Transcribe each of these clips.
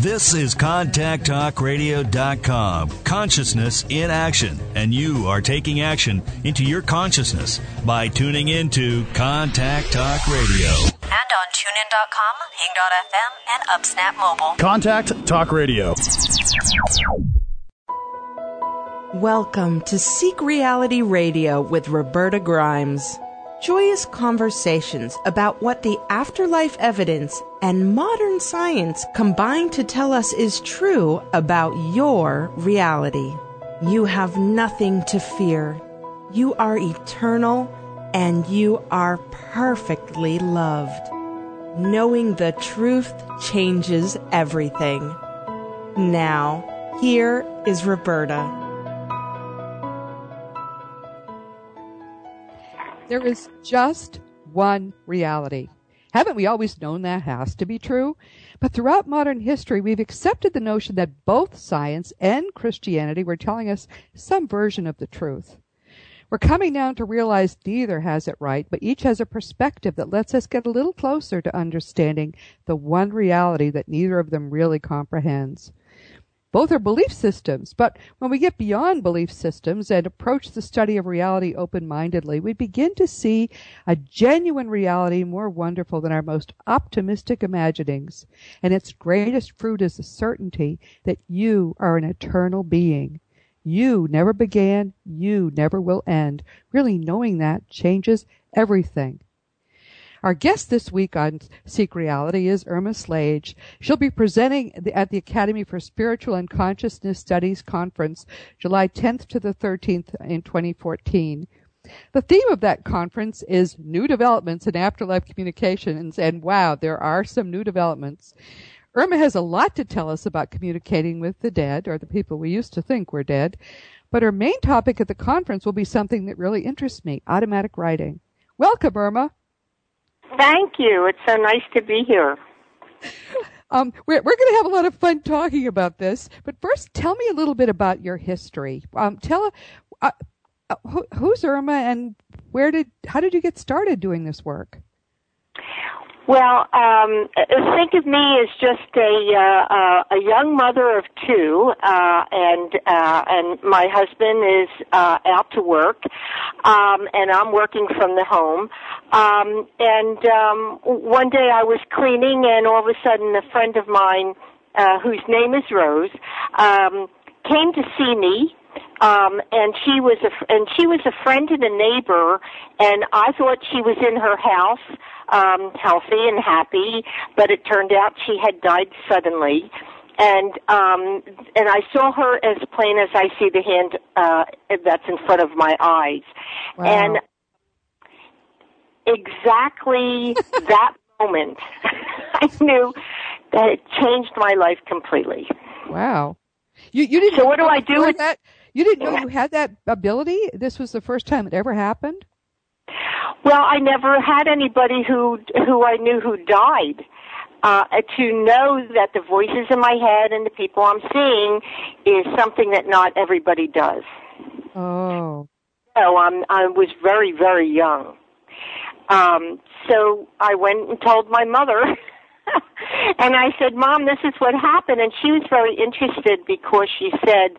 This is ContactTalkRadio.com. Consciousness in action. And you are taking action into your consciousness by tuning into Contact Talk Radio. And on TuneIn.com, Hing.fm, and UpSnap Mobile. Contact Talk Radio. Welcome to Seek Reality Radio with Roberta Grimes. Joyous conversations about what the afterlife evidence and modern science combine to tell us is true about your reality. You have nothing to fear. You are eternal and you are perfectly loved. Knowing the truth changes everything. Now, here is Roberta. There is just one reality. Haven't we always known that has to be true? But throughout modern history, we've accepted the notion that both science and Christianity were telling us some version of the truth. We're coming down to realize neither has it right, but each has a perspective that lets us get a little closer to understanding the one reality that neither of them really comprehends. Both are belief systems, but when we get beyond belief systems and approach the study of reality open-mindedly, we begin to see a genuine reality more wonderful than our most optimistic imaginings. And its greatest fruit is the certainty that you are an eternal being. You never began, you never will end. Really knowing that changes everything. Our guest this week on Seek Reality is Irma Slage. She'll be presenting at the Academy for Spiritual and Consciousness Studies Conference July 10th to the 13th in 2014. The theme of that conference is new developments in afterlife communications, and wow, there are some new developments. Irma has a lot to tell us about communicating with the dead, or the people we used to think were dead, but her main topic at the conference will be something that really interests me automatic writing. Welcome, Irma. Thank you. It's so nice to be here. Um, we're we're going to have a lot of fun talking about this, but first, tell me a little bit about your history. Um, tell uh, uh, who, who's Irma and where did how did you get started doing this work? Well, um, think of me as just a uh, uh, a young mother of two, uh, and uh, and my husband is uh, out to work, um, and I'm working from the home. Um, and um, one day I was cleaning, and all of a sudden, a friend of mine, uh, whose name is Rose, um, came to see me um and she was a and she was a friend and a neighbor and I thought she was in her house um healthy and happy but it turned out she had died suddenly and um and I saw her as plain as I see the hand uh that's in front of my eyes Wow. and exactly that moment I knew that it changed my life completely Wow. You you didn't So what do I do with- that? You didn't know you had that ability? This was the first time it ever happened? Well, I never had anybody who who I knew who died. Uh, to know that the voices in my head and the people I'm seeing is something that not everybody does. Oh. So I'm I was very very young. Um, so I went and told my mother. and I said, "Mom, this is what happened." And she was very interested because she said,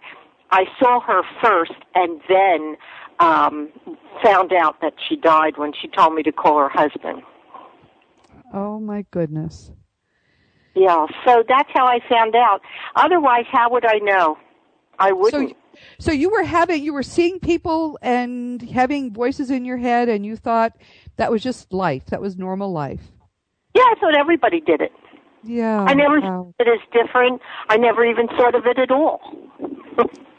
"I saw her first and then um found out that she died when she told me to call her husband." Oh my goodness. Yeah, so that's how I found out. Otherwise, how would I know? I wouldn't. So so you were having you were seeing people and having voices in your head and you thought that was just life. That was normal life. yeah, I thought everybody did it. Yeah. I never wow. thought it as different. I never even thought of it at all.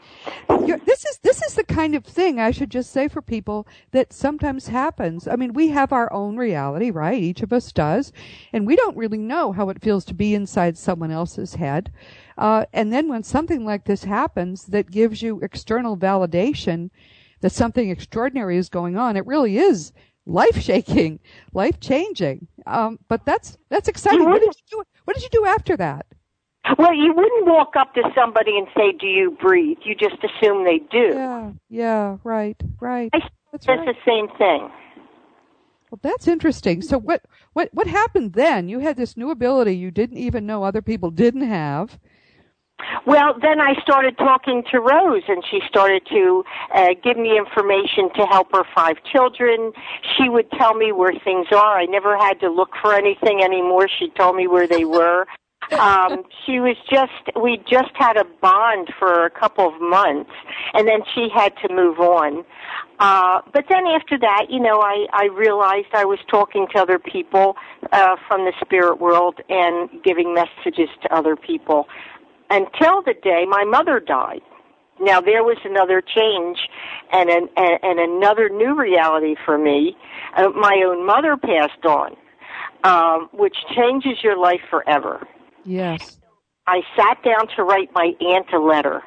This is this is the kind of thing I should just say for people that sometimes happens. I mean, we have our own reality, right? Each of us does, and we don't really know how it feels to be inside someone else's head. Uh, and then when something like this happens, that gives you external validation that something extraordinary is going on. It really is life shaking, life changing. Um, but that's that's exciting. What did you do? What did you do after that? Well, you wouldn't walk up to somebody and say, "Do you breathe?" You just assume they do. Yeah, yeah, right, right. I That's it's right. the same thing. Well, that's interesting. So what what what happened then? You had this new ability you didn't even know other people didn't have. Well, then I started talking to Rose, and she started to uh, give me information to help her five children. She would tell me where things are. I never had to look for anything anymore. She told me where they were. Um, she was just, we just had a bond for a couple of months, and then she had to move on. Uh, but then after that, you know, I, I realized I was talking to other people uh, from the spirit world and giving messages to other people until the day my mother died. Now there was another change and an, and, and another new reality for me. Uh, my own mother passed on, um, which changes your life forever. Yes. I sat down to write my aunt a letter.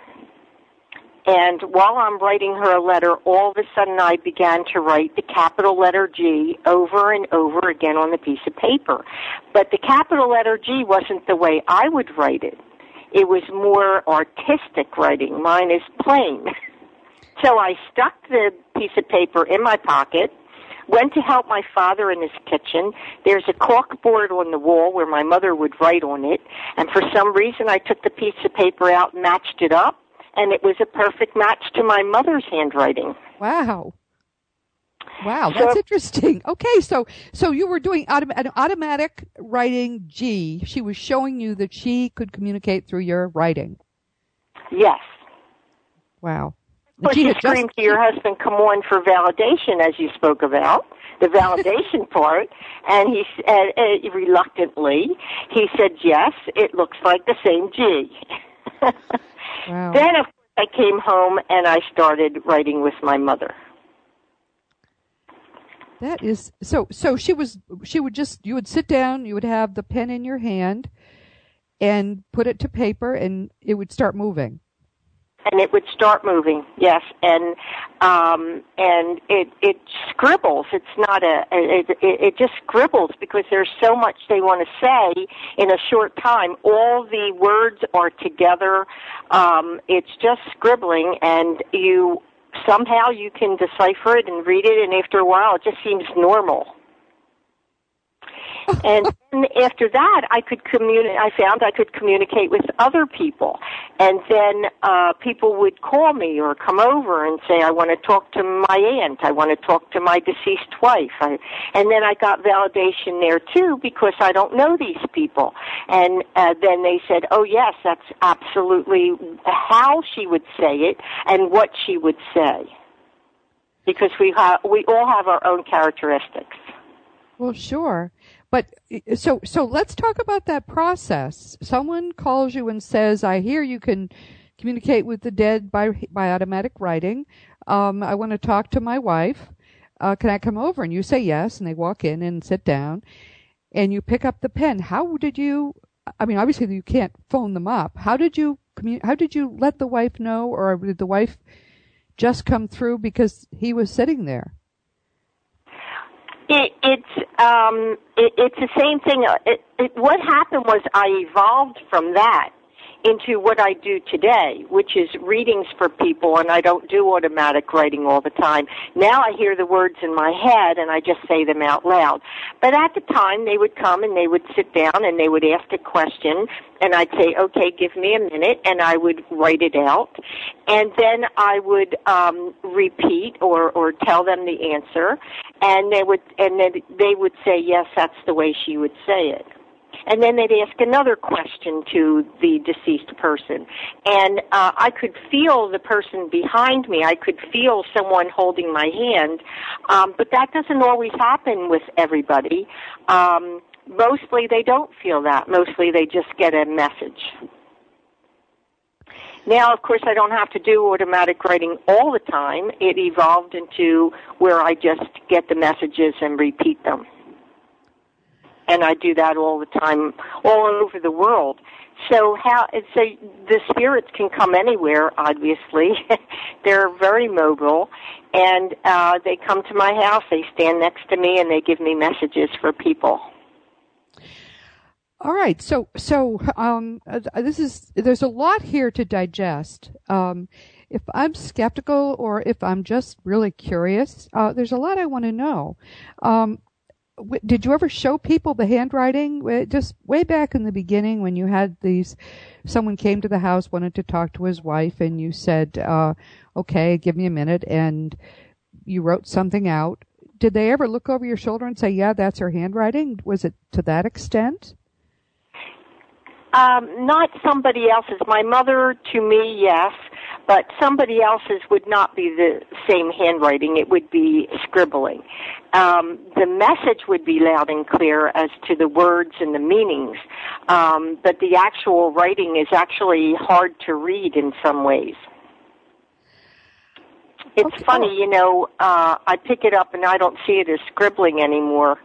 And while I'm writing her a letter, all of a sudden I began to write the capital letter G over and over again on the piece of paper. But the capital letter G wasn't the way I would write it. It was more artistic writing. Mine is plain. So I stuck the piece of paper in my pocket, went to help my father in his kitchen. There's a cork board on the wall where my mother would write on it, and for some reason I took the piece of paper out, matched it up, and it was a perfect match to my mother's handwriting. Wow. Wow, that's so, interesting. Okay, so so you were doing autom- an automatic writing G. She was showing you that she could communicate through your writing. Yes. Wow. Well, she screamed to your husband, "Come on for validation," as you spoke about the validation part, and he uh, uh, reluctantly he said, "Yes, it looks like the same G." wow. Then, of course, I came home and I started writing with my mother. That is so. So she was. She would just. You would sit down. You would have the pen in your hand, and put it to paper, and it would start moving. And it would start moving, yes, and um, and it it scribbles. It's not a it, it it just scribbles because there's so much they want to say in a short time. All the words are together. Um, it's just scribbling, and you somehow you can decipher it and read it, and after a while, it just seems normal. And then after that, I could communicate. I found I could communicate with other people, and then uh, people would call me or come over and say, "I want to talk to my aunt. I want to talk to my deceased wife." I, and then I got validation there too because I don't know these people. And uh, then they said, "Oh yes, that's absolutely how she would say it and what she would say." Because we have, we all have our own characteristics. Well, sure. But so so let's talk about that process. Someone calls you and says, "I hear you can communicate with the dead by by automatic writing. Um, I want to talk to my wife. Uh, can I come over?" And you say yes, and they walk in and sit down, and you pick up the pen. How did you? I mean, obviously you can't phone them up. How did you How did you let the wife know, or did the wife just come through because he was sitting there? It, it's um, it, it's the same thing. It, it, what happened was I evolved from that into what I do today, which is readings for people, and I don't do automatic writing all the time. Now I hear the words in my head and I just say them out loud. But at the time, they would come and they would sit down and they would ask a question, and I'd say, okay, give me a minute, and I would write it out. And then I would um, repeat or, or tell them the answer, and they would, and then they would say, yes, that's the way she would say it and then they'd ask another question to the deceased person. And uh, I could feel the person behind me. I could feel someone holding my hand, um, but that doesn't always happen with everybody. Um, mostly they don't feel that. Mostly they just get a message. Now, of course, I don't have to do automatic writing all the time. It evolved into where I just get the messages and repeat them and I do that all the time, all over the world. So how so the spirits can come anywhere. Obviously, they're very mobile, and uh, they come to my house. They stand next to me, and they give me messages for people. All right, so so um, uh, this is there's a lot here to digest. Um, if I'm skeptical or if I'm just really curious, uh, there's a lot I want to know. Um, did you ever show people the handwriting? Just way back in the beginning when you had these, someone came to the house, wanted to talk to his wife, and you said, uh, okay, give me a minute, and you wrote something out. Did they ever look over your shoulder and say, yeah, that's her handwriting? Was it to that extent? Um, not somebody else's. My mother, to me, yes, but somebody else's would not be the same handwriting. It would be scribbling. Um, the message would be loud and clear as to the words and the meanings, um, but the actual writing is actually hard to read in some ways. It's Okay. funny, you know, uh, I pick it up and I don't see it as scribbling anymore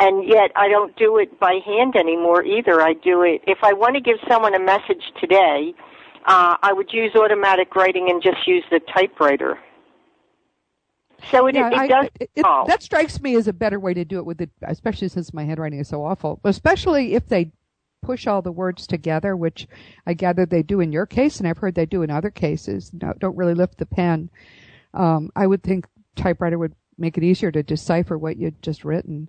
and yet I don't do it by hand anymore either. I do it if I want to give someone a message today. Uh, I would use automatic writing and just use the typewriter. So it, it, I- does. it- it- that strikes me as a better way to do it with it, especially since my handwriting is so awful. Especially if they push all the words together, which I gather they do in your case, and I've heard they do in other cases. No, don't really lift the pen. Um, I would think typewriter would make it easier to decipher what you'd just written.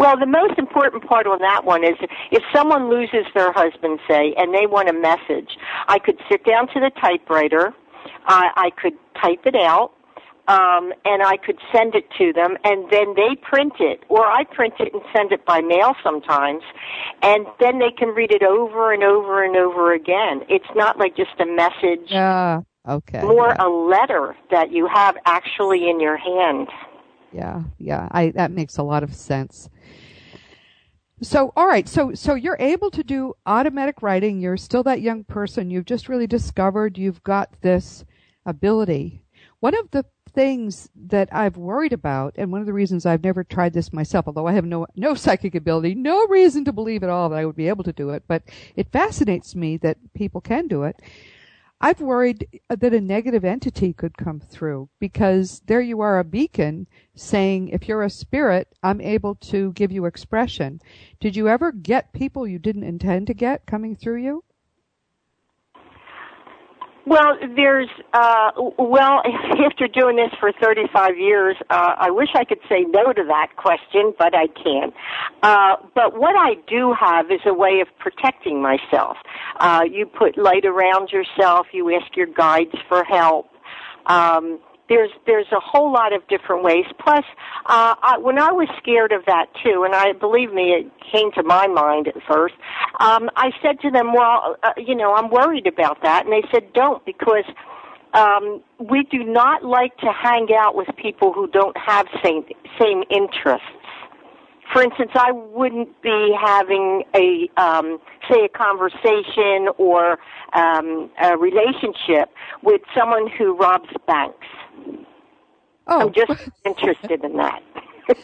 Well, the most important part on that one is if someone loses their husband, say, and they want a message, I could sit down to the typewriter, I, I could type it out, um, and I could send it to them, and then they print it, or I print it and send it by mail sometimes, and then they can read it over and over and over again. It's not like just a message, Yeah. Okay. more yeah. a letter that you have actually in your hand. Yeah, yeah, I that makes a lot of sense. So, all right, so so you're able to do automatic writing. You're still that young person. You've just really discovered you've got this ability. One of the things that I've worried about, and one of the reasons I've never tried this myself, although I have no no psychic ability, no reason to believe at all that I would be able to do it, but it fascinates me that people can do it. I've worried that a negative entity could come through because there you are, a beacon saying, if you're a spirit, I'm able to give you expression. Did you ever get people you didn't intend to get coming through you? Well, there's uh well, after doing this for 35 years, uh I wish I could say no to that question, but I can't. Uh but what I do have is a way of protecting myself. Uh you put light around yourself, you ask your guides for help. Um there's there's a whole lot of different ways. Plus, uh, I, when I was scared of that too, and I believe me, it came to my mind at first. Um, I said to them, "Well, uh, you know, I'm worried about that," and they said, "Don't," because um, we do not like to hang out with people who don't have same same interests. For instance, I wouldn't be having a um, say a conversation or um, a relationship with someone who robs banks. Oh, I'm just interested in that.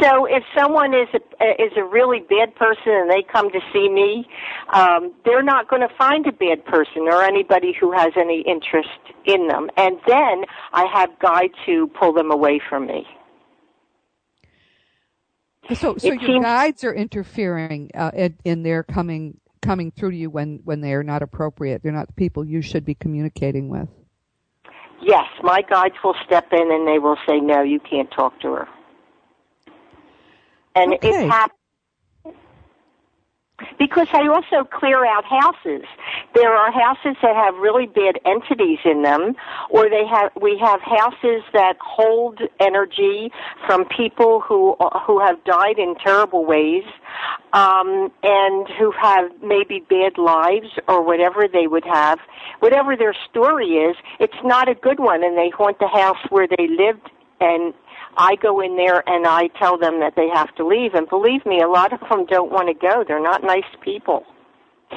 so if someone is a, is a really bad person and they come to see me, um, they're not going to find a bad person or anybody who has any interest in them. And then I have guides who pull them away from me. So so it your seems- guides are interfering uh, in, in their coming coming through to you when when they are not appropriate. They're not the people you should be communicating with. Yes, my guides will step in and they will say, "No, you can't talk to her." And Okay. it's happened because I also clear out houses. There are houses that have really bad entities in them, or they have we have houses that hold energy from people who who have died in terrible ways, um, and who have maybe bad lives or whatever they would have, whatever their story is. It's not a good one, and they haunt the house where they lived and I go in there and I tell them that they have to leave. And believe me, a lot of them don't want to go. They're not nice people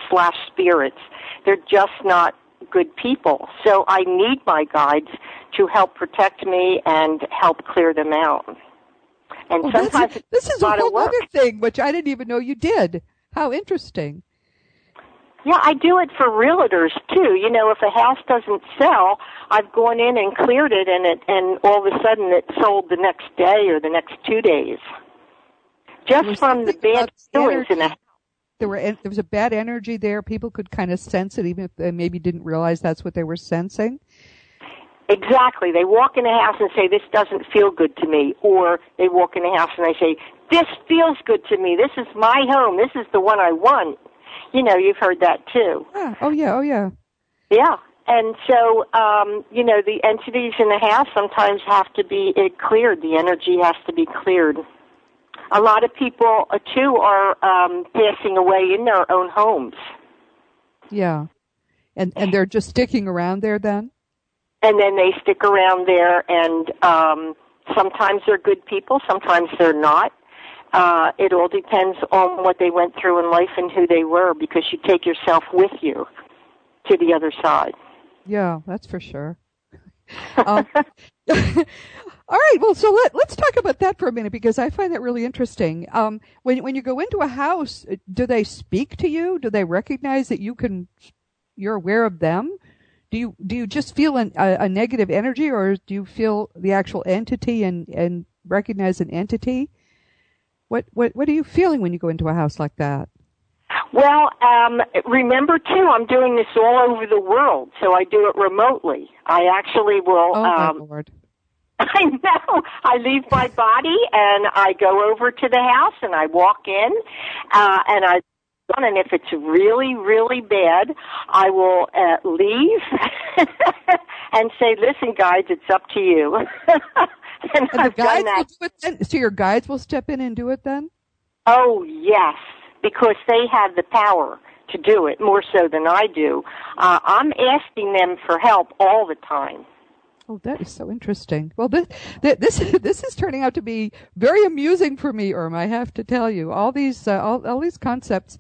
slash spirits. They're just not good people. So I need my guides to help protect me and help clear them out. And Oh, sometimes this is a a whole other thing, which I didn't even know you did. How interesting. Yeah, I do it for realtors too. You know, if a house doesn't sell, I've gone in and cleared it, and it and all of a sudden it sold the next day or the next two days, just from the bad feelings in the energy. There were there was a bad energy there. People could kind of sense it, even if they maybe didn't realize that's what they were sensing. Exactly. They walk in the house and say, this doesn't feel good to me. Or they walk in the house and they say, this feels good to me. This is my home. This is the one I want. You know, you've heard that too. Yeah. Oh yeah. Oh yeah. Yeah. And so, um, you know, the entities in the house sometimes have to be it cleared. The energy has to be cleared. A lot of people, uh, too, are um, passing away in their own homes. Yeah. And and they're just sticking around there then? And then they stick around there, and um, sometimes they're good people, sometimes they're not. Uh, it all depends on what they went through in life and who they were because you take yourself with you to the other side. Yeah, that's for sure. um, all right, well, so let, let's talk about that for a minute because I find that really interesting. Um, when when you go into a house, uh, do they speak to you? Do they recognize that you can, you're aware of them? Do you do you just feel an, a, a negative energy, or do you feel the actual entity and and recognize an entity? What what what are you feeling when you go into a house like that? Well, um, remember too, I'm doing this all over the world, so I do it remotely. I actually will. Oh um, my lord! I know. I leave my body and I go over to the house and I walk in, uh, and I. And if it's really, really bad, I will uh, leave and say, "Listen, guys, it's up to you." and, I've guides done that. will do it then. So your guides will step in and do it then. Oh, yes, because they have the power to do it more so than I do. Uh, I'm asking them for help all the time. Oh, that is so interesting. Well, this this this is turning out to be very amusing for me, Irma. I have to tell you, all these uh, all all these concepts.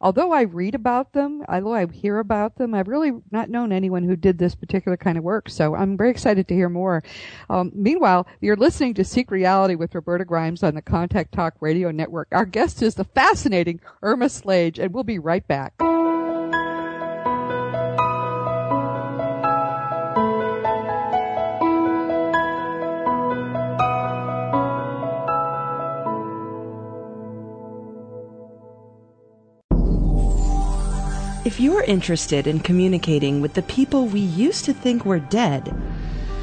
Although I read about them, although I hear about them, I've really not known anyone who did this particular kind of work. So I'm very excited to hear more. Um, meanwhile, you're listening to Seek Reality with Roberta Grimes on the Contact Talk Radio Network. Our guest is the fascinating Irma Slage, and we'll be right back. If you're interested in communicating with the people we used to think were dead,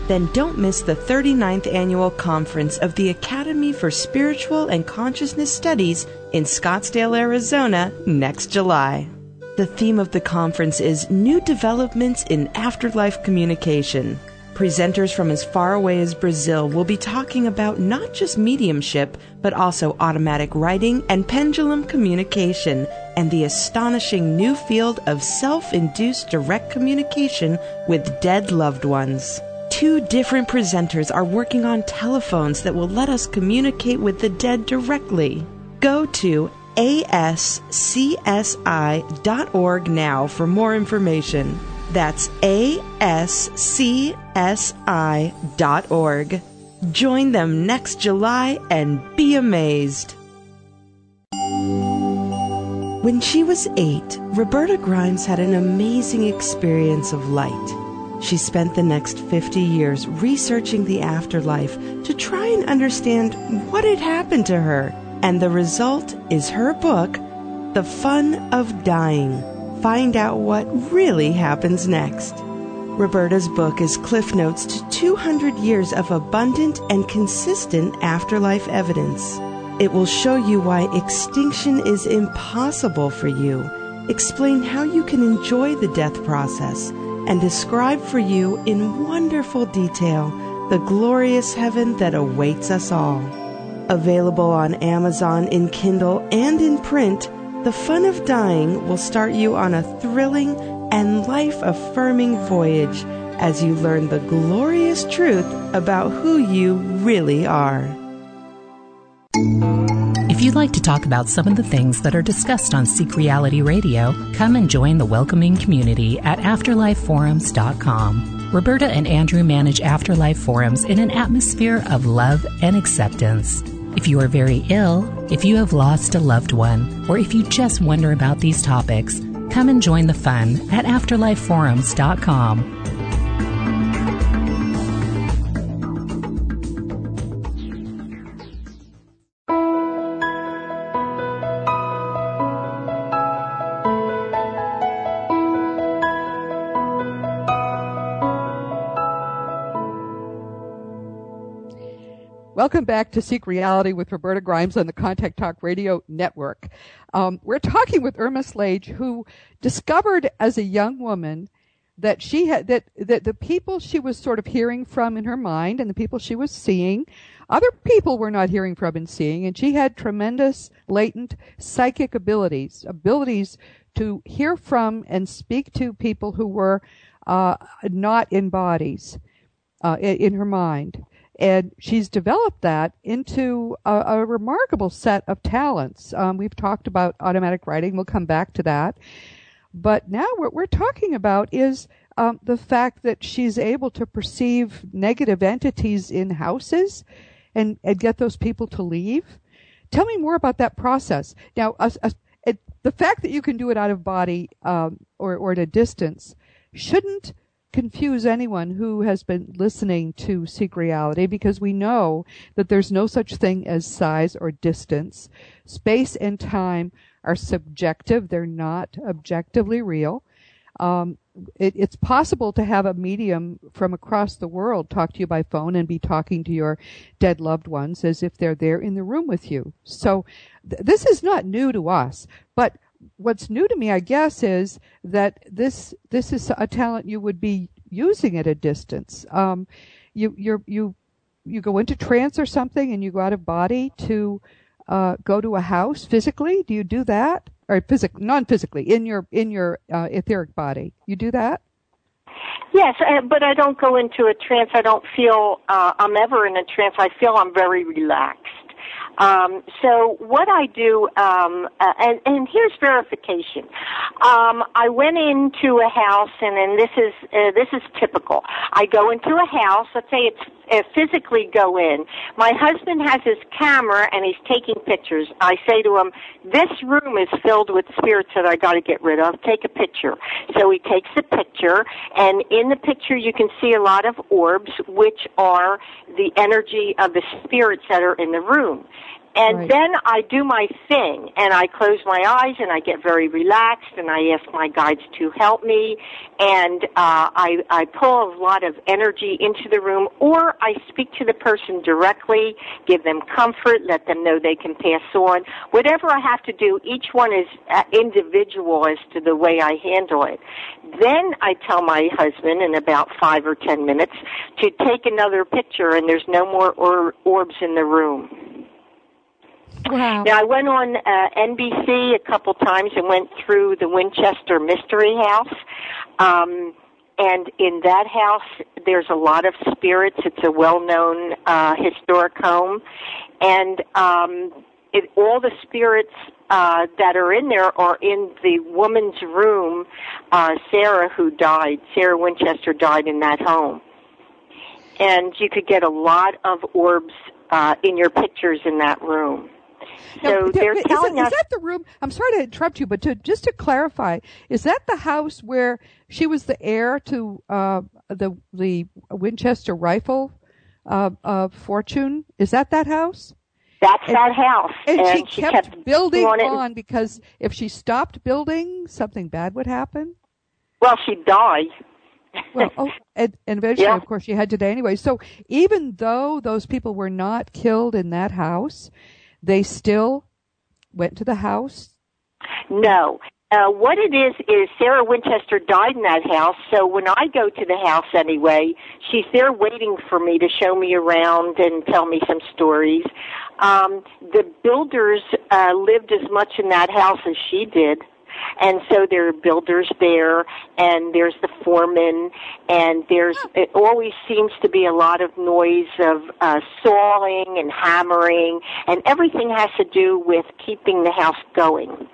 then don't miss the 39th annual conference of the Academy for Spiritual and Consciousness Studies in Scottsdale, Arizona next July. The theme of the conference is New Developments in Afterlife Communication. Presenters from as far away as Brazil will be talking about not just mediumship, but also automatic writing and pendulum communication and the astonishing new field of self induced direct communication with dead loved ones. Two different presenters are working on telephones that will let us communicate with the dead directly. Go to ascsi.org now for more information. That's ASCSI dot org. Join them next July and be amazed. When she was eight, Roberta Grimes had an amazing experience of light. She spent the next 50 years researching the afterlife to try and understand what had happened to her. And the result is her book, The Fun of Dying. Find out what really happens next. Roberta's book is Cliff Notes to 200 years of abundant and consistent afterlife evidence. It will show you why extinction is impossible for you, explain how you can enjoy the death process, and describe for you in wonderful detail the glorious heaven that awaits us all. Available on Amazon in Kindle and in print, The Fun of Dying will start you on a thrilling and life affirming voyage as you learn the glorious truth about who you really are. If you'd like to talk about some of the things that are discussed on Seek Reality Radio, come and join the welcoming community at AfterlifeForums.com. Roberta and Andrew manage Afterlife Forums in an atmosphere of love and acceptance. If you are very ill, if you have lost a loved one, or if you just wonder about these topics, come and join the fun at AfterlifeForums.com. Welcome back to Seek Reality with Roberta Grimes on the Contact Talk Radio Network. Um, we're talking with Irma Slage, who discovered as a young woman that she had that that the people she was sort of hearing from in her mind and the people she was seeing, other people were not hearing from and seeing, and she had tremendous latent psychic abilities, abilities to hear from and speak to people who were uh, not in bodies uh, in, in her mind. And she's developed that into a, a remarkable set of talents. Um, we've talked about automatic writing. We'll come back to that. But now what we're talking about is um, the fact that she's able to perceive negative entities in houses and, and get those people to leave. Tell me more about that process. Now, it, the fact that you can do it out of body um, or, or at a distance shouldn't confuse anyone who has been listening to Seek Reality because we know that there's no such thing as size or distance. Space and time are subjective. They're not objectively real. Um, it, it's possible to have a medium from across the world talk to you by phone and be talking to your dead loved ones as if they're there in the room with you. So th- this is not new to us, but what's new to me, I guess, is that this this is a talent you would be using at a distance. Um, you you you you go into trance or something, and you go out of body to uh, go to a house physically. Do you do that, or physic non-physically in your in your uh, etheric body? You do that. Yes, uh, but I don't go into a trance. I don't feel uh, I'm ever in a trance. I feel I'm very relaxed. Um, so what I do, um, uh, and, and here's verification. Um, I went into a house, and, and this is uh, this is typical. I go into a house. Let's say it's uh, physically go in. My husband has his camera and he's taking pictures. I say to him, "This room is filled with spirits that I got to get rid of. Take a picture." So he takes the picture, and in the picture you can see a lot of orbs, which are the energy of the spirits that are in the room. And right. then I do my thing and I close my eyes and I get very relaxed and I ask my guides to help me and uh, I, I pull a lot of energy into the room or I speak to the person directly, give them comfort, let them know they can pass on. Whatever I have to do, each one is uh, individual as to the way I handle it. Then I tell my husband in about five or ten minutes to take another picture and there's no more or- orbs in the room. Wow. Now I went on uh, NBC a couple times and went through the Winchester Mystery House. Um, and in that house, there's a lot of spirits. It's a well-known uh, historic home, and um, it, all the spirits uh, that are in there are in the woman's room. Uh, Sarah, who died, Sarah Winchester died in that home, and you could get a lot of orbs uh, in your pictures in that room. So they're is telling it, us. Is that the room? I'm sorry to interrupt you, but to just to clarify, is that the house where she was the heir to uh, the the Winchester rifle uh, uh, fortune? Is that that house? That's and, that house. And, and she, she, kept, kept building on, on because if she stopped building, something bad would happen. Well, she'd die. well, oh, and, and eventually, yeah. of course, she had to die anyway. So even though those people were not killed in that house, they still went to the house? No. Uh, what it is is Sarah Winchester died in that house, so when I go to the house anyway, she's there waiting for me to show me around and tell me some stories. Um, the builders uh, lived as much in that house as she did. And so there are builders there, and there's the foreman, and there's it always seems to be a lot of noise of uh, sawing and hammering, and everything has to do with keeping the house going.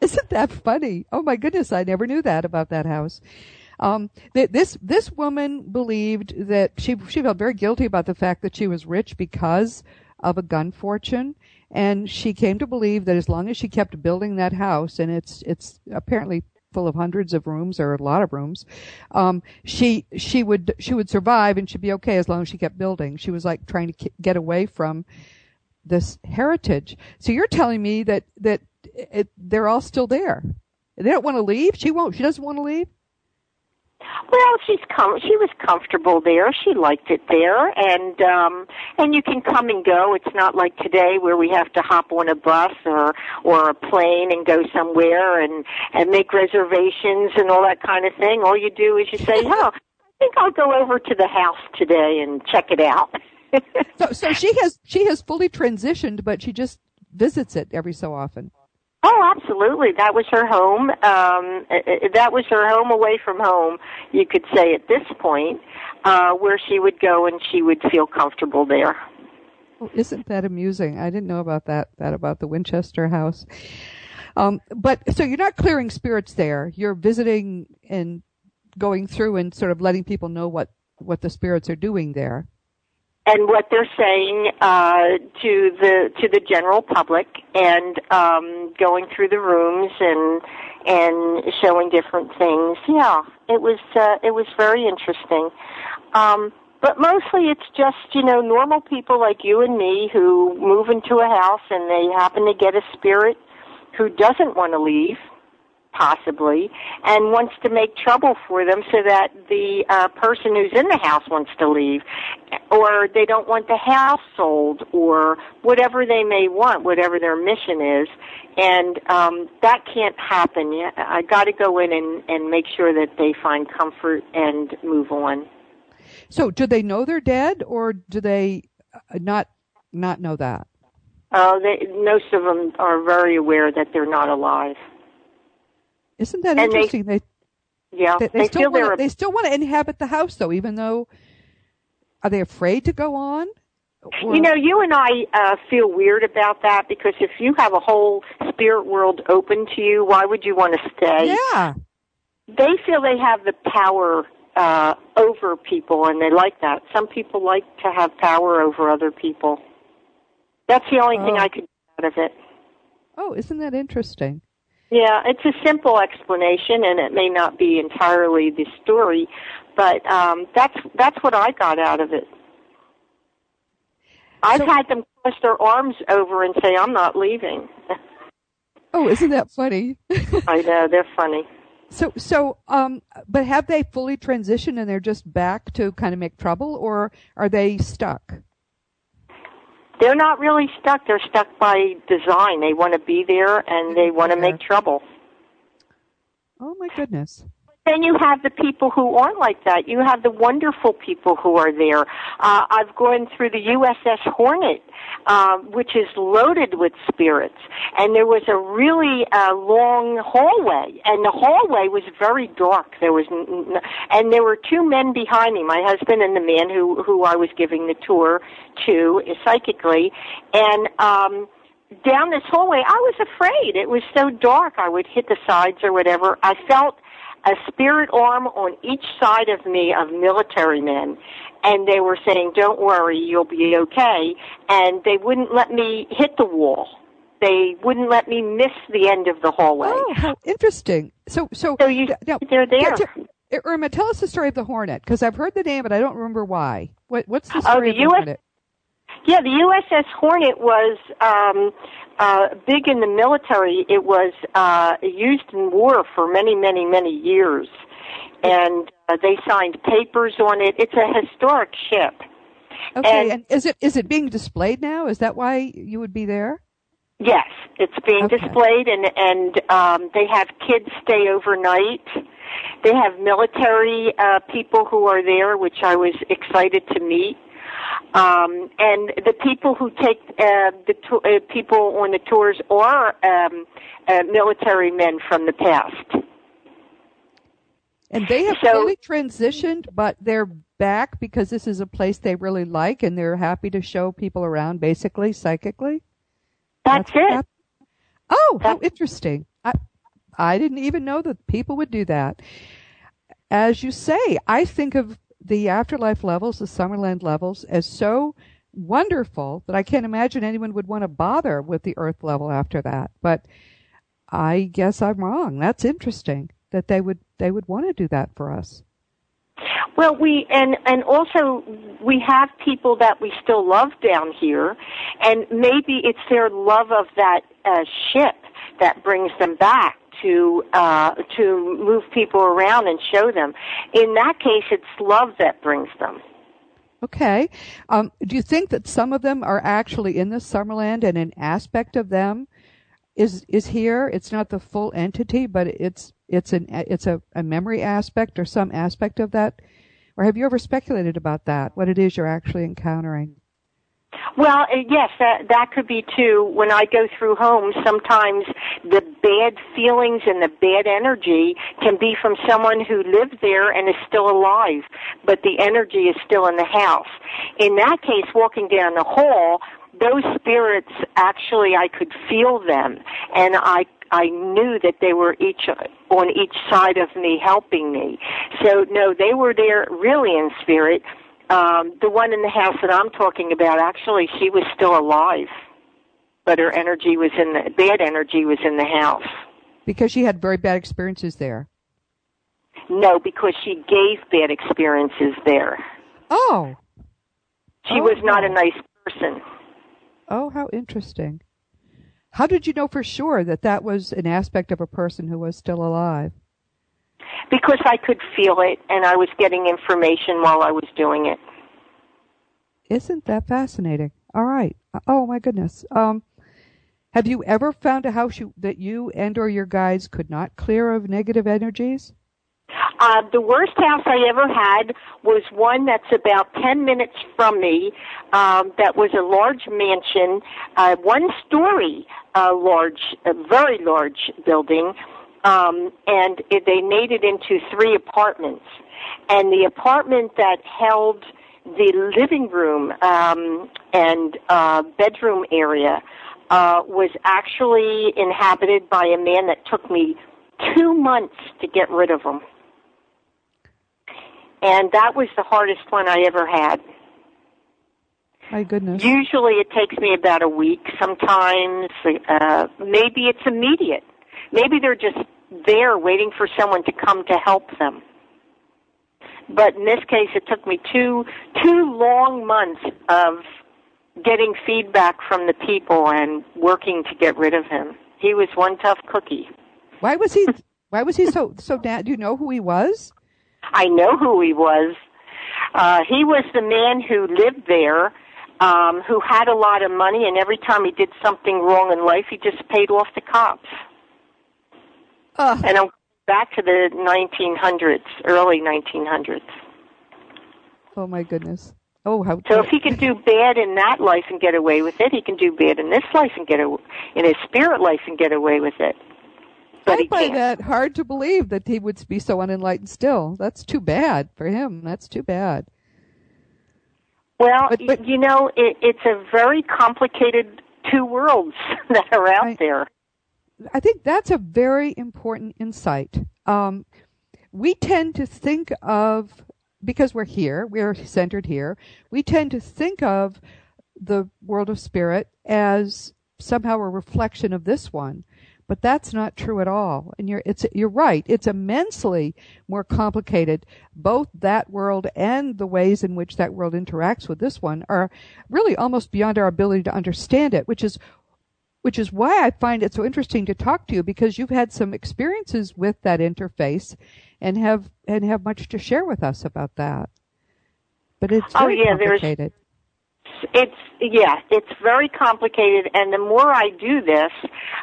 Isn't that funny? Oh my goodness, I never knew that about that house. Um, th- this this woman believed that she she felt very guilty about the fact that she was rich because of a gun fortune, and she came to believe that as long as she kept building that house, and it's it's apparently full of hundreds of rooms or a lot of rooms, um, she she would she would survive and she'd be okay as long as she kept building. She was like trying to get away from this heritage. So you're telling me that that it, they're all still there. They don't want to leave. She won't. She doesn't want to leave. Well, she's com- she was comfortable there. She liked it there, and um, and you can come and go. It's not like today where we have to hop on a bus or or a plane and go somewhere and and make reservations and all that kind of thing. All you do is you say, "Oh, I think I'll go over to the house today and check it out." so, so she has she has fully transitioned, but she just visits it every so often. Oh, absolutely. That was her home. Um, that was her home away from home, you could say at this point, uh, where she would go and she would feel comfortable there. Oh, isn't that amusing? I didn't know about that, that about the Winchester house. Um, but so you're not clearing spirits there. You're visiting and going through and sort of letting people know what, what the spirits are doing there and what they're saying uh, to the to the general public, and um, going through the rooms and and showing different things. Yeah, it was uh, it was very interesting. Um, but mostly it's just, you know, normal people like you and me who move into a house and they happen to get a spirit who doesn't want to leave possibly, and wants to make trouble for them so that the uh, person who's in the house wants to leave, or they don't want the house sold, or whatever they may want, whatever their mission is, and um, that can't happen. I got to go in and, and make sure that they find comfort and move on. So, do they know they're dead, or do they uh, not not know that? Uh, they, most of them are very aware that they're not alive. Isn't that and interesting? They, they yeah, they, they, they still want to, they still want to inhabit the house though, even though are they afraid to go on? Or? You know, you and I uh, feel weird about that because if you have a whole spirit world open to you, why would you want to stay? Yeah. They feel they have the power uh, over people, and they like that. Some people like to have power over other people. That's the only oh. thing I could get out of it. Oh, isn't that interesting? Yeah, it's a simple explanation, and it may not be entirely the story, but um, that's that's what I got out of it. I've so, had them cross their arms over and say, "I'm not leaving." oh, isn't that funny? I know they're funny. So, so, um, but have they fully transitioned and they're just back to kind of make trouble, or are they stuck? They're not really stuck. They're stuck by design. They want to be there and they want to make trouble. Oh my goodness then you have the people who aren't like that. You have the wonderful people who are there. Uh, I've gone through the USS Hornet, uh, which is loaded with spirits, and there was a really uh, long hallway, and the hallway was very dark. There was, n- and there were two men behind me, my husband and the man who who I was giving the tour to psychically, and. um down this hallway, I was afraid. It was so dark. I would hit the sides or whatever. I felt a spirit arm on each side of me of military men and they were saying, "Don't worry, you'll be okay." And they wouldn't let me hit the wall. They wouldn't let me miss the end of the hallway. Oh, how interesting! So, so, so you, now, they're there. Yeah, eh, Irma, tell us the story of the Hornet because I've heard the name, but I don't remember why. What, what's the oh, story oh, the of the US, Hornet? Yeah, the USS Hornet was um, uh, big in the military. It was uh, used in war for many, many, many years, and uh, they signed papers on it. It's a historic ship. Okay, and, and is it is it being displayed now? Is that why you would be there? Yes, it's being Okay. displayed, and and um, they have kids stay overnight. They have military uh, people who are there, which I was excited to meet. Um, and the people who take uh, the to- uh, people on the tours are um, uh, military men from the past. And they have So- fully transitioned, but they're back because this is a place they really like, and they're happy to show people around, basically psychically. That's, what it. Oh, how interesting! I I didn't even know that people would do that. As you say, I think of the afterlife levels, the Summerland levels, as so wonderful that I can't imagine anyone would want to bother with the Earth level after that. But I guess I'm wrong. That's interesting that they would they would want to do that for us. Well, we and and also we have people that we still love down here, and maybe it's their love of that uh, ship that brings them back to uh, to move people around and show them. In that case, it's love that brings them. Okay. Um, do you think that some of them are actually in the Summerland and an aspect of them is is here? It's not the full entity, but it's it's an it's a, a memory aspect or some aspect of that. Or have you ever speculated about that? What it is you're actually encountering? Well, yes, that that could be too. When I go through homes, sometimes the bad feelings and the bad energy can be from someone who lived there and is still alive, but the energy is still in the house. In that case, walking down the hall, those spirits actually I could feel them, and I I knew that they were each on each side of me helping me. So no, they were there really in spirit um, the one in the house that I'm talking about, actually, she was still alive, but her energy was in the bad energy was in the house because she had very bad experiences there. No, because she gave bad experiences there. Oh, she oh. was not a nice person. Oh, how interesting. How did you know for sure that that was an aspect of a person who was still alive? Because I could feel it and I was getting information while I was doing it. Isn't that fascinating? All right. Oh my goodness. Um, have you ever found a house you, that you and or your guides could not clear of negative energies? Uh, the worst house I ever had was one that's about 10 minutes from me. Um, that was a large mansion, uh, one story, uh, large, a very large building um, and it, they made it into three apartments. And the apartment that held the living room um, and uh, bedroom area uh, was actually inhabited by a man that took me two months to get rid of him. And that was the hardest one I ever had. My goodness. Usually it takes me about a week. Sometimes, uh, maybe it's immediate. Maybe they're just there waiting for someone to come to help them. But in this case, it took me two two long months of getting feedback from the people and working to get rid of him. He was one tough cookie. Why was he? Why was he so so? Da- do you know who he was? I know who he was. Uh, he was the man who lived there, um, who had a lot of money, and every time he did something wrong in life, he just paid off the cops. And I'm back to the 1900s, early 1900s. Oh my goodness. Oh, how. So if he can do bad in that life and get away with it, he can do bad in this life and get away, in his spirit life and get away with it. But I find that hard to believe that he would be so unenlightened still. That's too bad for him. That's too bad. Well, but, but, you know, it, it's a very complicated two worlds that are out I, there. I think that's a very important insight. Um, we tend to think of, because we're here, we're centered here, we tend to think of the world of spirit as somehow a reflection of this one. But that's not true at all. And you're, it's, you're right. It's immensely more complicated. Both that world and the ways in which that world interacts with this one are really almost beyond our ability to understand it, which is which is why I find it so interesting to talk to you because you've had some experiences with that interface and have and have much to share with us about that. But it's oh, very yeah, complicated. It's yeah, it's very complicated, and the more I do this,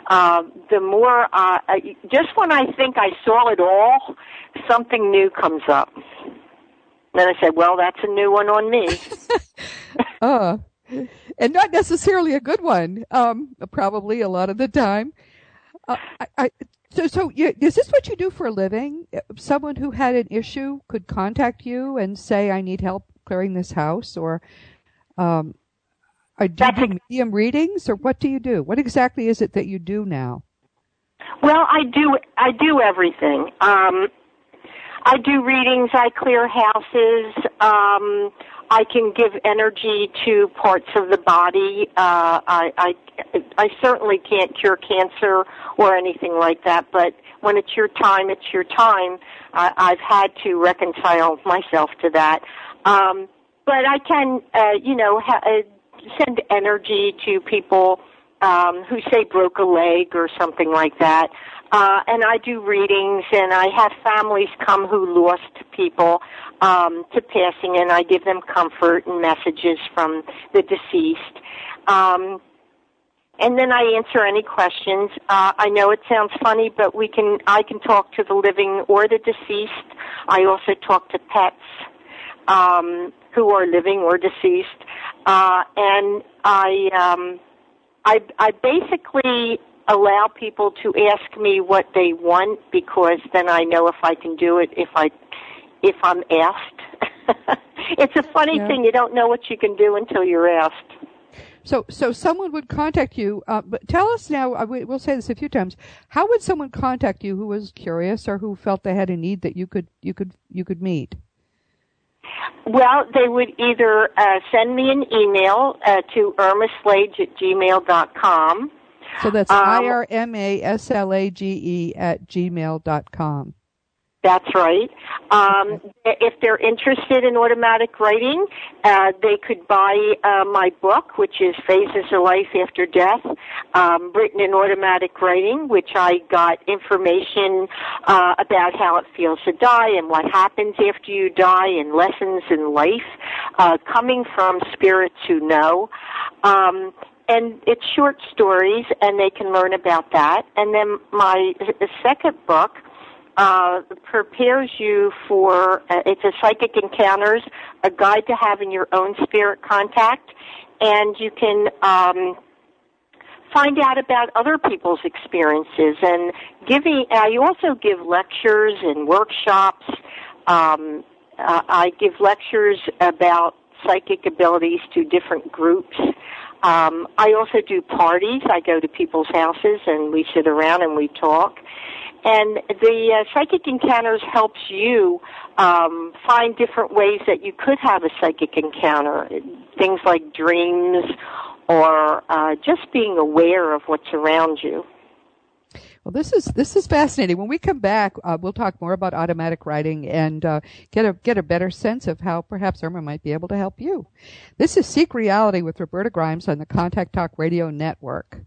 uh, the more uh, I, just when I think I saw it all, something new comes up. Then I said, "Well, that's a new one on me." oh, and not necessarily a good one. Um, probably a lot of the time. Uh, I, I, so, so you, is this what you do for a living? Someone who had an issue could contact you and say, "I need help clearing this house," or um, are do you do medium readings, or what do you do? What exactly is it that you do now? Well, I do. I do everything. Um, I do readings. I clear houses. Um, I can give energy to parts of the body. Uh, I, I, I certainly can't cure cancer or anything like that, but when it's your time, it's your time. Uh, I've had to reconcile myself to that. Um, but I can, uh, you know, ha- uh, send energy to people um, who say broke a leg or something like that. Uh, and I do readings, and I have families come who lost people um, to passing, and I give them comfort and messages from the deceased. Um, and then I answer any questions. Uh, I know it sounds funny, but we can I can talk to the living or the deceased. I also talk to pets um, who are living or deceased, uh, and I um, I I basically allow people to ask me what they want because then I know if I can do it if I if I'm asked. it's a funny Yeah. thing; you don't know what you can do until you're asked. So, so someone would contact you. Uh, but tell us now. Uh, we, we'll say this a few times. How would someone contact you who was curious or who felt they had a need that you could you could you could meet? Well, they would either uh, send me an email uh, to irmaslage at gmail dot com. So that's Um, I R M A S L A G E at gmail dot com. That's right. Um, if they're interested in automatic writing, uh, they could buy uh, my book, which is Phases of Life After Death, um, written in automatic writing, which I got information uh, about how it feels to die and what happens after you die and lessons in life uh, coming from spirits who know. Um, and it's short stories, and they can learn about that. And then my second book uh, prepares you for uh, it's a psychic encounters, a guide to having your own spirit contact, and you can um, find out about other people's experiences and giving. I also give lectures and workshops. Um, uh, I give lectures about psychic abilities to different groups. Um, I also do parties. I go to people's houses and we sit around and we talk. And the uh, psychic encounters helps you um, find different ways that you could have a psychic encounter. Things like dreams or uh, just being aware of what's around you. Well, this is this is fascinating. When we come back, uh, we'll talk more about automatic writing and uh, get a get a better sense of how perhaps Irma might be able to help you. This is Seek Reality with Roberta Grimes on the Contact Talk Radio Network.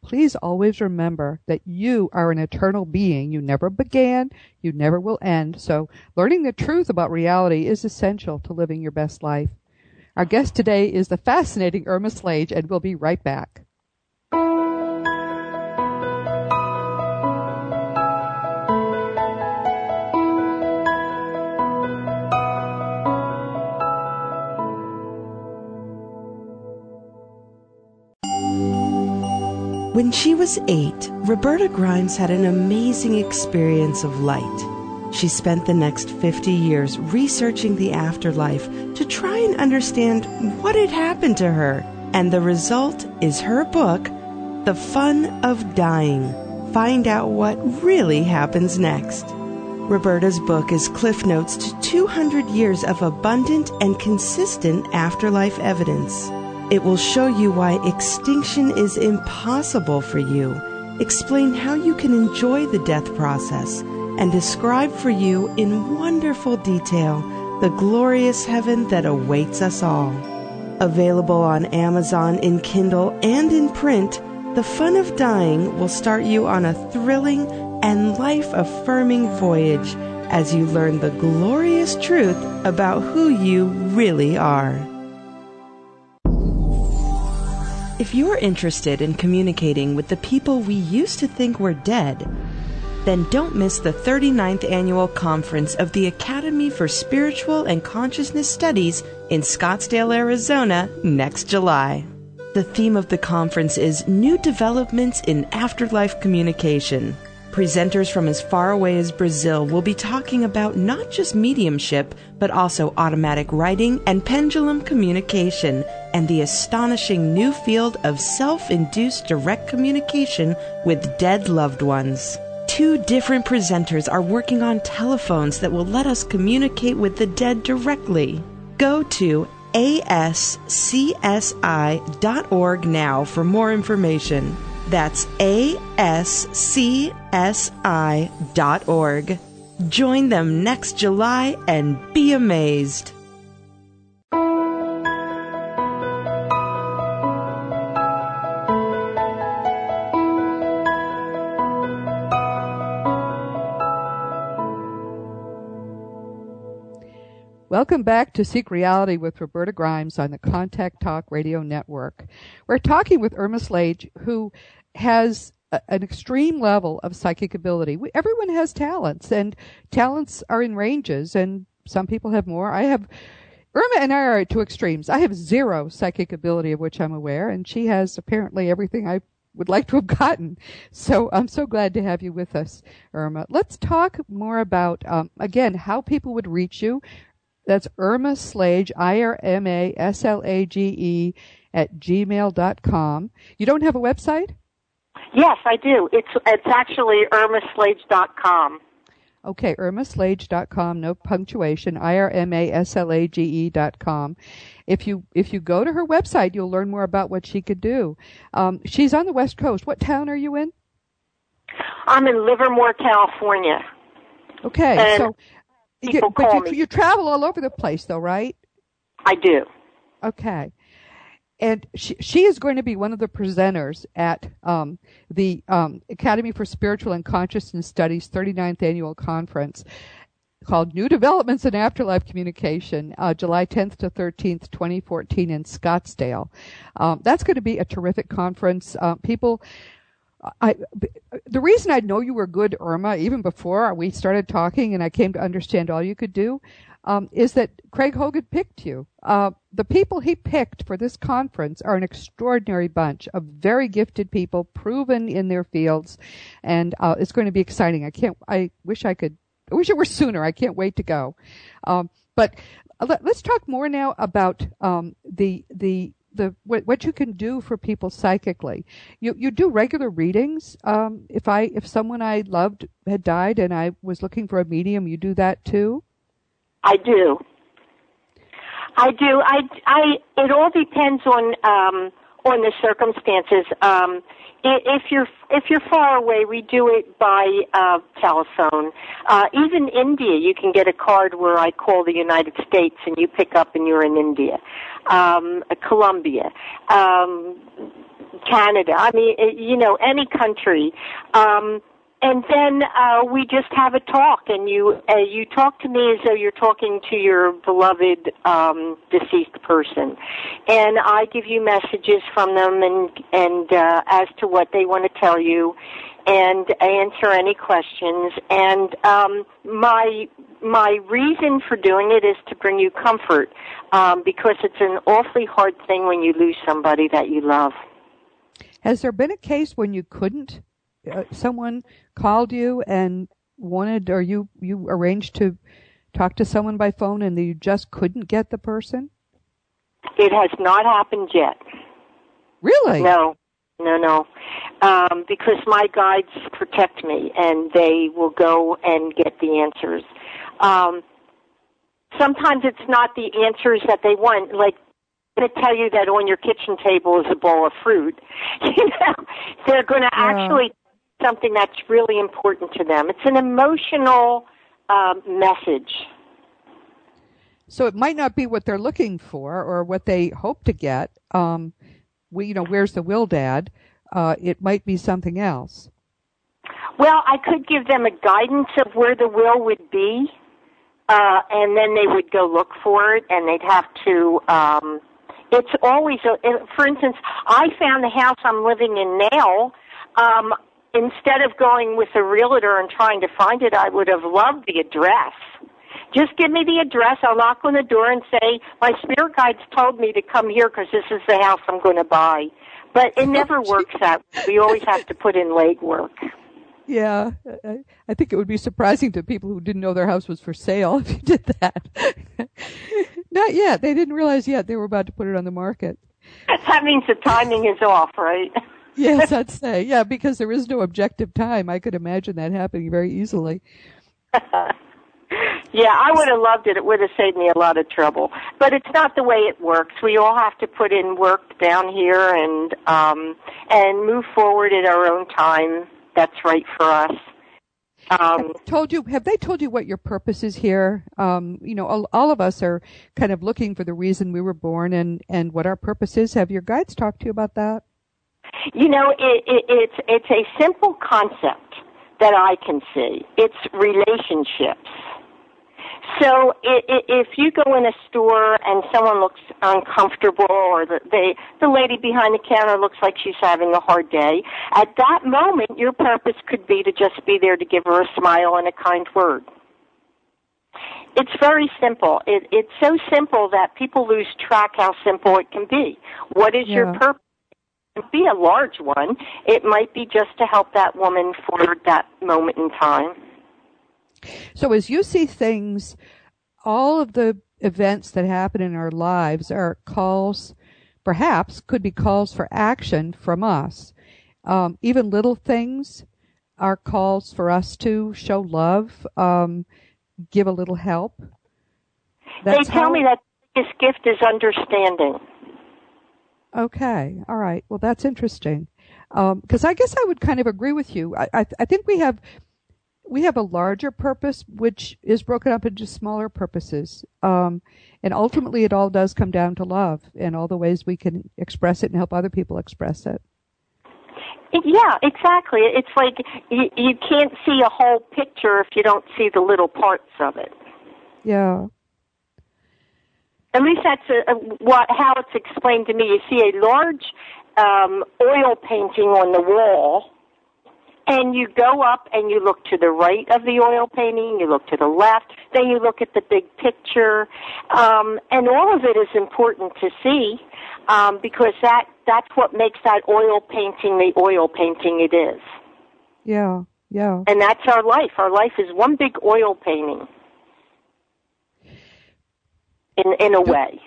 Please always remember that you are an eternal being. You never began, you never will end. So, learning the truth about reality is essential to living your best life. Our guest today is the fascinating Irma Slage, and we'll be right back. When she was eight, Roberta Grimes had an amazing experience of light. She spent the next 50 years researching the afterlife to try and understand what had happened to her. And the result is her book, The Fun of Dying. Find out what really happens next. Roberta's book is Cliff Notes to 200 years of abundant and consistent afterlife evidence. It will show you why extinction is impossible for you, explain how you can enjoy the death process, and describe for you in wonderful detail the glorious heaven that awaits us all. Available on Amazon in Kindle and in print, The Fun of Dying will start you on a thrilling and life affirming voyage as you learn the glorious truth about who you really are. If you're interested in communicating with the people we used to think were dead, then don't miss the 39th annual conference of the Academy for Spiritual and Consciousness Studies in Scottsdale, Arizona next July. The theme of the conference is New Developments in Afterlife Communication. Presenters from as far away as Brazil will be talking about not just mediumship, but also automatic writing and pendulum communication, and the astonishing new field of self induced direct communication with dead loved ones. Two different presenters are working on telephones that will let us communicate with the dead directly. Go to ascsi.org now for more information. That's ascsi.org. Join them next July and be amazed. Welcome back to Seek Reality with Roberta Grimes on the Contact Talk Radio Network. We're talking with Irma Slage, who has a, an extreme level of psychic ability. We, everyone has talents, and talents are in ranges, and some people have more. I have Irma and I are at two extremes. I have zero psychic ability of which I'm aware, and she has apparently everything I would like to have gotten. So I'm so glad to have you with us, Irma. Let's talk more about, um, again, how people would reach you. That's Irma Slage, I-R-M-A-S-L-A-G-E at gmail.com. You don't have a website? Yes, I do. It's it's actually irmaslage.com. Okay, irmaslage.com, no punctuation, I-R-M-A-S-L-A-G-E dot com. If you, if you go to her website, you'll learn more about what she could do. Um, she's on the West Coast. What town are you in? I'm in Livermore, California. Okay, And so people but call you, me. you travel all over the place though, right? I do. Okay. And she, she is going to be one of the presenters at um, the um, Academy for Spiritual and Consciousness Studies 39th Annual Conference called New Developments in Afterlife Communication, uh, July 10th to 13th, 2014 in Scottsdale. Um, that's going to be a terrific conference. Uh, people, I, the reason I know you were good, Irma, even before we started talking and I came to understand all you could do, um, is that Craig Hogan picked you. Uh, the people he picked for this conference are an extraordinary bunch of very gifted people, proven in their fields, and uh, it's going to be exciting. I can't. I wish I could. I wish it were sooner. I can't wait to go. Um, but let, us talk more now about um, the the the what, what you can do for people psychically. You you do regular readings. Um, if I if someone I loved had died and I was looking for a medium, you do that too. I do. I do. I, I, it all depends on, um, on the circumstances. Um, if you're, if you're far away, we do it by, uh, telephone. Uh, even India, you can get a card where I call the United States and you pick up and you're in India. Um, Colombia. Um, Canada. I mean, you know, any country. Um, and then uh, we just have a talk, and you uh, you talk to me as though you're talking to your beloved um, deceased person, and I give you messages from them, and and uh, as to what they want to tell you, and answer any questions. And um, my my reason for doing it is to bring you comfort, um, because it's an awfully hard thing when you lose somebody that you love. Has there been a case when you couldn't? Uh, someone called you and wanted, or you you arranged to talk to someone by phone, and you just couldn't get the person. It has not happened yet. Really? No, no, no. Um, because my guides protect me and they will go and get the answers. Um, sometimes it's not the answers that they want. Like, going to tell you that on your kitchen table is a bowl of fruit. You know, they're going to Yeah. actually something that's really important to them. It's an emotional um, message. So it might not be what they're looking for or what they hope to get. Um, we, you know, where's the will, Dad? Uh, it might be something else. Well, I could give them a guidance of where the will would be, uh, and then they would go look for it, and they'd have to. Um, it's always, a, for instance, I found the house I'm living in now. Um, instead of going with a realtor and trying to find it, I would have loved the address. Just give me the address. I'll knock on the door and say, my spirit guides told me to come here because this is the house I'm going to buy. But it never works out. We always have to put in legwork. Yeah, I, I think it would be surprising to people who didn't know their house was for sale if you did that. Not yet. They didn't realize yet they were about to put it on the market. That means the timing is off, right? Yes, I'd say. Yeah, because there is no objective time. I could imagine that happening very easily. Yeah, I would have loved it. It would have saved me a lot of trouble. But it's not the way it works. We all have to put in work down here and um and move forward at our own time. That's right for us. Um told you have they told you what your purpose is here um you know all, all of us are kind of looking for the reason we were born and and what our purpose is have your guides talked to you about that you know, it, it, it's it's a simple concept that I can see. It's relationships. So if you go in a store and someone looks uncomfortable or the, they, the lady behind the counter looks like she's having a hard day, at that moment your purpose could be to just be there to give her a smile and a kind word. It's very simple. It, it's so simple that people lose track how simple it can be. What is yeah. your purpose? Be a large one. It might be just to help that woman for that moment in time. So as you see things, all of the events that happen in our lives are calls, perhaps could be calls for action from us. Um, even little things are calls for us to show love, um, give a little help. That's they tell me that this gift is understanding. Okay, all right. Well, that's interesting. Because um, I guess I would kind of agree with you. I, I, I think we have we have a larger purpose, which is broken up into smaller purposes. Um, and ultimately, it all does come down to love and all the ways we can express it and help other people express it. Yeah, exactly. It's like you, you can't see a whole picture if you don't see the little parts of it. Yeah. At least that's a, a, what how it's explained to me. You see a large um, oil painting on the wall, and you go up and you look to the right of the oil painting, you look to the left, then you look at the big picture, um, and all of it is important to see um, because that that's what makes that oil painting the oil painting it is. Yeah, yeah. And that's our life. Our life is one big oil painting. In in a do, way.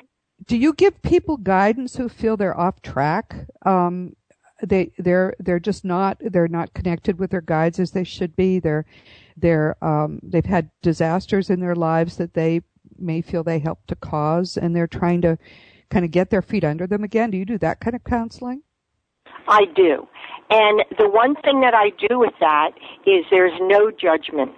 Do you give people guidance who feel they're off track? Um, they they're they're just not they're not connected with their guides as they should be. They're they're um, they've had disasters in their lives that they may feel they helped to cause, and they're trying to kind of get their feet under them again. Do you do that kind of counseling? I do. And the one thing that I do with that is there's no judgment.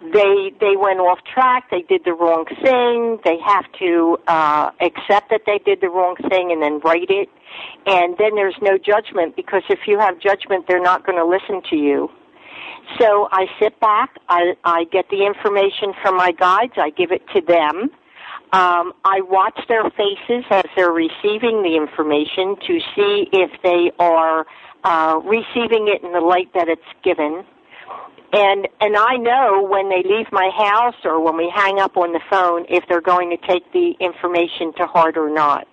They they went off track. They did the wrong thing. They have to uh, accept that they did the wrong thing and then write it. And then there's no judgment because if you have judgment, they're not going to listen to you. So I sit back. I I get the information from my guides. I give it to them um, I watch their faces as they're receiving the information to see if they are uh, receiving it in the light that it's given. And and I know when they leave my house or when we hang up on the phone if they're going to take the information to heart or not.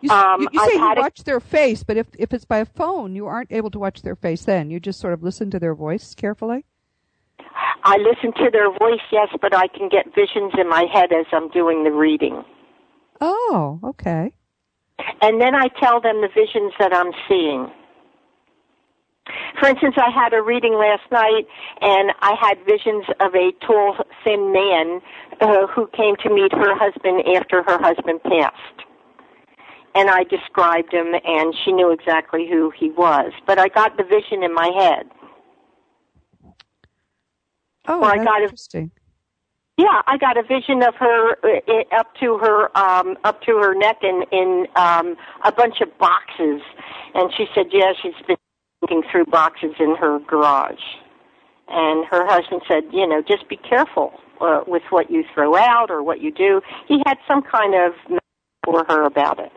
You, um, you, you say you watch a, their face, but if if it's by a phone, you aren't able to watch their face. Then you just sort of listen to their voice carefully. I listen to their voice, yes, but I can get visions in my head as I'm doing the reading. Oh, okay. And then I tell them the visions that I'm seeing. For instance, I had a reading last night, and I had visions of a tall, thin man uh, who came to meet her husband after her husband passed. And I described him, and she knew exactly who he was. But I got the vision in my head. Oh, that's I got interesting. A, yeah, I got a vision of her uh, up to her um, up to her neck in in um, a bunch of boxes, and she said, "Yeah, she's been looking through boxes in her garage." And her husband said, "You know, just be careful uh, with what you throw out or what you do." He had some kind of for her about it.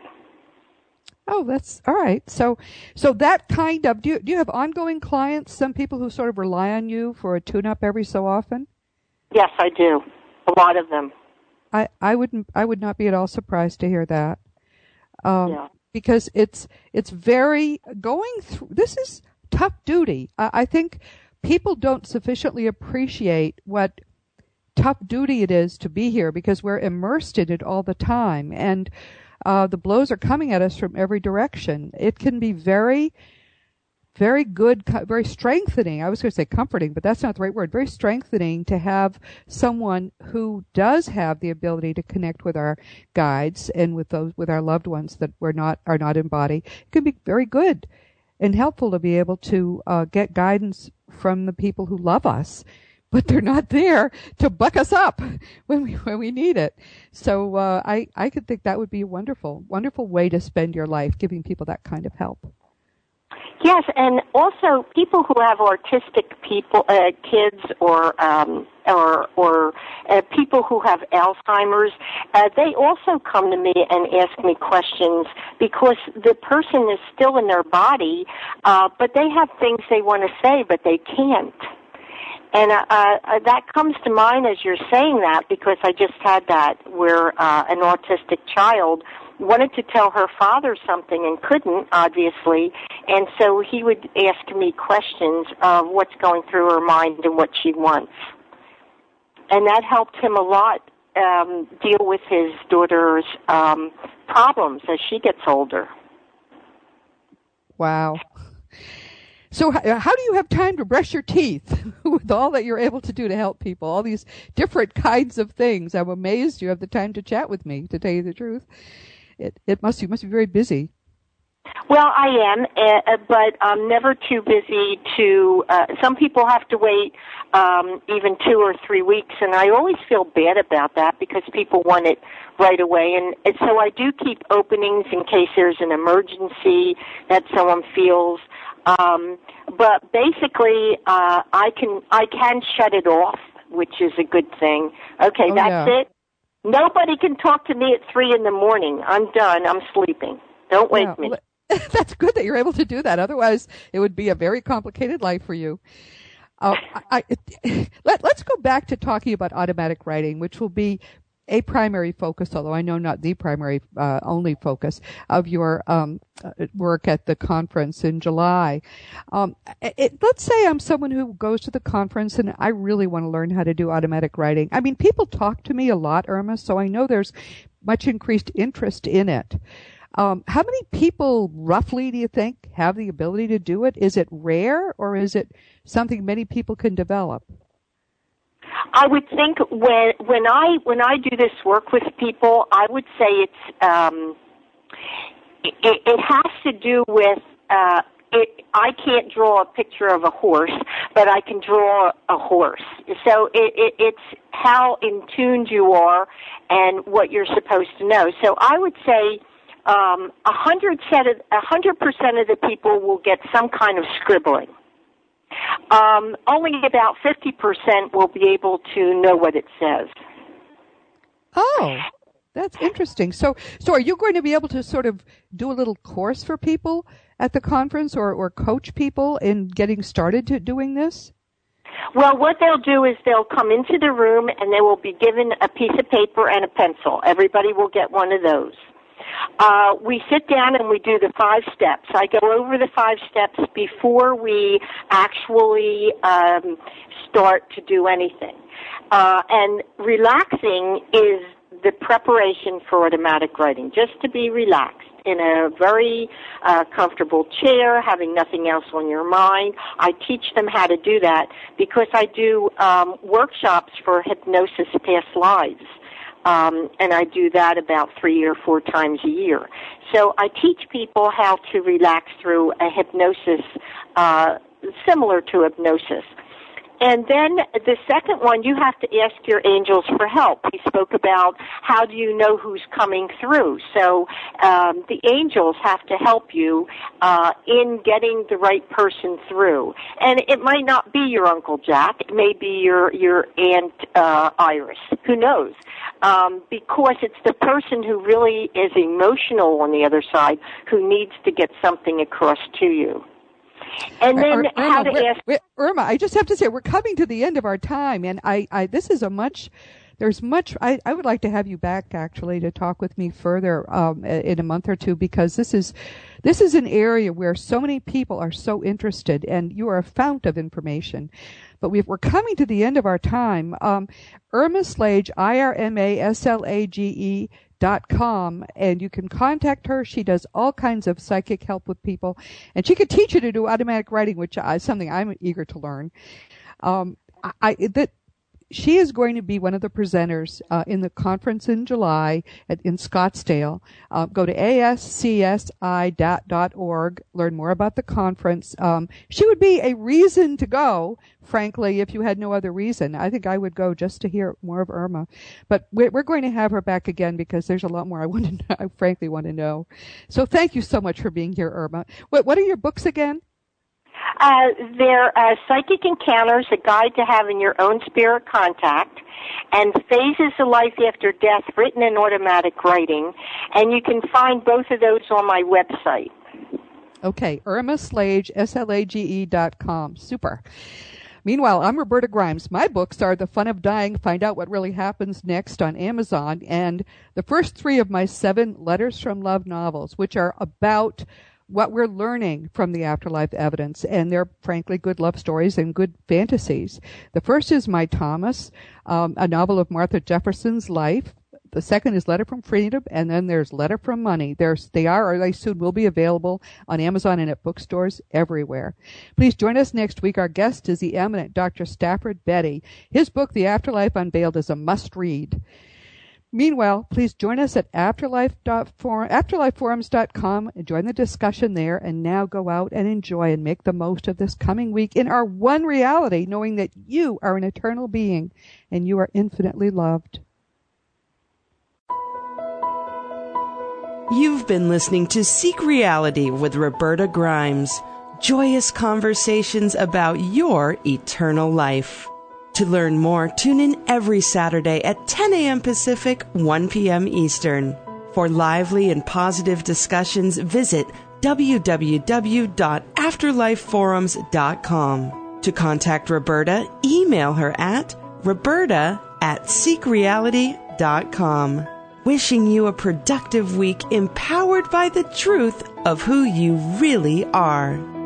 Oh, that's all right. So, so that kind of do you, do you have ongoing clients? Some people who sort of rely on you for a tune-up every so often. Yes, I do. A lot of them. I I wouldn't I would not be at all surprised to hear that. Um, yeah. Because it's it's very going through. This is tough duty. I, I think people don't sufficiently appreciate what tough duty it is to be here because we're immersed in it all the time and uh, the blows are coming at us from every direction. It can be very, very good, very strengthening. I was going to say comforting, but that's not the right word. Very strengthening to have someone who does have the ability to connect with our guides and with those, with our loved ones that we're not, are not in body. It can be very good and helpful to be able to uh, get guidance from the people who love us but they're not there to buck us up when we when we need it. So uh, I I could think that would be a wonderful wonderful way to spend your life, giving people that kind of help. Yes, and also people who have autistic people, uh, kids, or um, or or uh, people who have Alzheimer's, uh, they also come to me and ask me questions because the person is still in their body, uh, but they have things they want to say, but they can't. And uh, uh, that comes to mind as you're saying that because I just had that where uh, an autistic child wanted to tell her father something and couldn't, obviously, and so he would ask me questions of what's going through her mind and what she wants. And that helped him a lot um, deal with his daughter's um, problems as she gets older. Wow. So how do you have time to brush your teeth with all that you're able to do to help people? All these different kinds of things. I'm amazed you have the time to chat with me, to tell you the truth. It, it must, you must be very busy. Well, I am, uh, but I'm never too busy to. Uh, some people have to wait um, even two or three weeks, and I always feel bad about that because people want it right away. And, and so I do keep openings in case there's an emergency that someone feels. Um, but basically, uh, I can I can shut it off, which is a good thing. Okay, oh, that's yeah. it. Nobody can talk to me at three in the morning. I'm done. I'm sleeping. Don't wake me. That's good that you're able to do that. Otherwise, it would be a very complicated life for you. Uh, I, I, let, let's go back to talking about automatic writing, which will be a primary focus, although I know not the primary uh, only focus of your um, uh, work at the conference in July. Um, it, let's say I'm someone who goes to the conference and I really want to learn how to do automatic writing. I mean, people talk to me a lot, Irma, so I know there's much increased interest in it. Um, how many people, roughly, do you think have the ability to do it? Is it rare, or is it something many people can develop? I would think when when I when I do this work with people, I would say it's um, it, it has to do with uh, it, I can't draw a picture of a horse, but I can draw a horse. So it, it, it's how in tuned you are and what you're supposed to know. So I would say a um, a hundred percent of the people will get some kind of scribbling. Um, only about 50% will be able to know what it says. Oh, that's interesting. So, so are you going to be able to sort of do a little course for people at the conference or, or coach people in getting started to doing this? Well, what they'll do is they'll come into the room and they will be given a piece of paper and a pencil. Everybody will get one of those. Uh, we sit down and we do the five steps. I go over the five steps before we actually um, start to do anything. Uh, and relaxing is the preparation for automatic writing, just to be relaxed in a very uh, comfortable chair, having nothing else on your mind. I teach them how to do that because I do um, workshops for hypnosis past lives um, and I do that about three or four times a year. So I teach people how to relax through a hypnosis uh, similar to hypnosis. And then the second one, you have to ask your angels for help. He spoke about how do you know who's coming through. So um, the angels have to help you uh, in getting the right person through. And it might not be your Uncle Jack. It may be your your Aunt uh, Iris. Who knows? Um, because it's the person who really is emotional on the other side who needs to get something across to you. And then Irma, how to ask. Irma, I just have to say we're coming to the end of our time, and I, I this is a much. There's much. I, I would like to have you back actually to talk with me further um, in a month or two because this is this is an area where so many people are so interested, and you are a fount of information. But we are coming to the end of our time. Um, Irma Slage, I R M A S L A G E dot com and you can contact her. She does all kinds of psychic help with people and she could teach you to do automatic writing which is something i'm eager to learn. Um, I, that she is going to be one of the presenters uh, in the conference in July at, in Scottsdale. Uh, go to ascsi.org, learn more about the conference. Um, she would be a reason to go, frankly, if you had no other reason. I think I would go just to hear more of Irma. But we're, we're going to have her back again because there's a lot more I want to know, I frankly want to know. So thank you so much for being here, Irma. What, what are your books again? Uh, they're uh, Psychic Encounters, a guide to having your own spirit contact, and Phases of Life After Death, written in automatic writing. And you can find both of those on my website. Okay, Irma Slage, S-L-A-G-E dot com. Super. Meanwhile, I'm Roberta Grimes. My books are The Fun of Dying, Find Out What Really Happens Next on Amazon, and the first three of my seven Letters from Love novels, which are about what we're learning from the afterlife evidence, and they're frankly good love stories and good fantasies. The first is My Thomas, um, a novel of Martha Jefferson's life. The second is Letter from Freedom, and then there's Letter from Money. There's, they are, or they soon will be available on Amazon and at bookstores everywhere. Please join us next week. Our guest is the eminent Dr. Stafford Betty. His book, The Afterlife Unveiled, is a must read. Meanwhile, please join us at afterlife.forum, afterlifeforums.com and join the discussion there and now go out and enjoy and make the most of this coming week in our one reality, knowing that you are an eternal being and you are infinitely loved. You've been listening to Seek Reality with Roberta Grimes. Joyous conversations about your eternal life. To learn more, tune in every Saturday at 10 a.m. Pacific, 1 p.m. Eastern. For lively and positive discussions, visit www.afterlifeforums.com. To contact Roberta, email her at roberta at seekreality.com. Wishing you a productive week empowered by the truth of who you really are.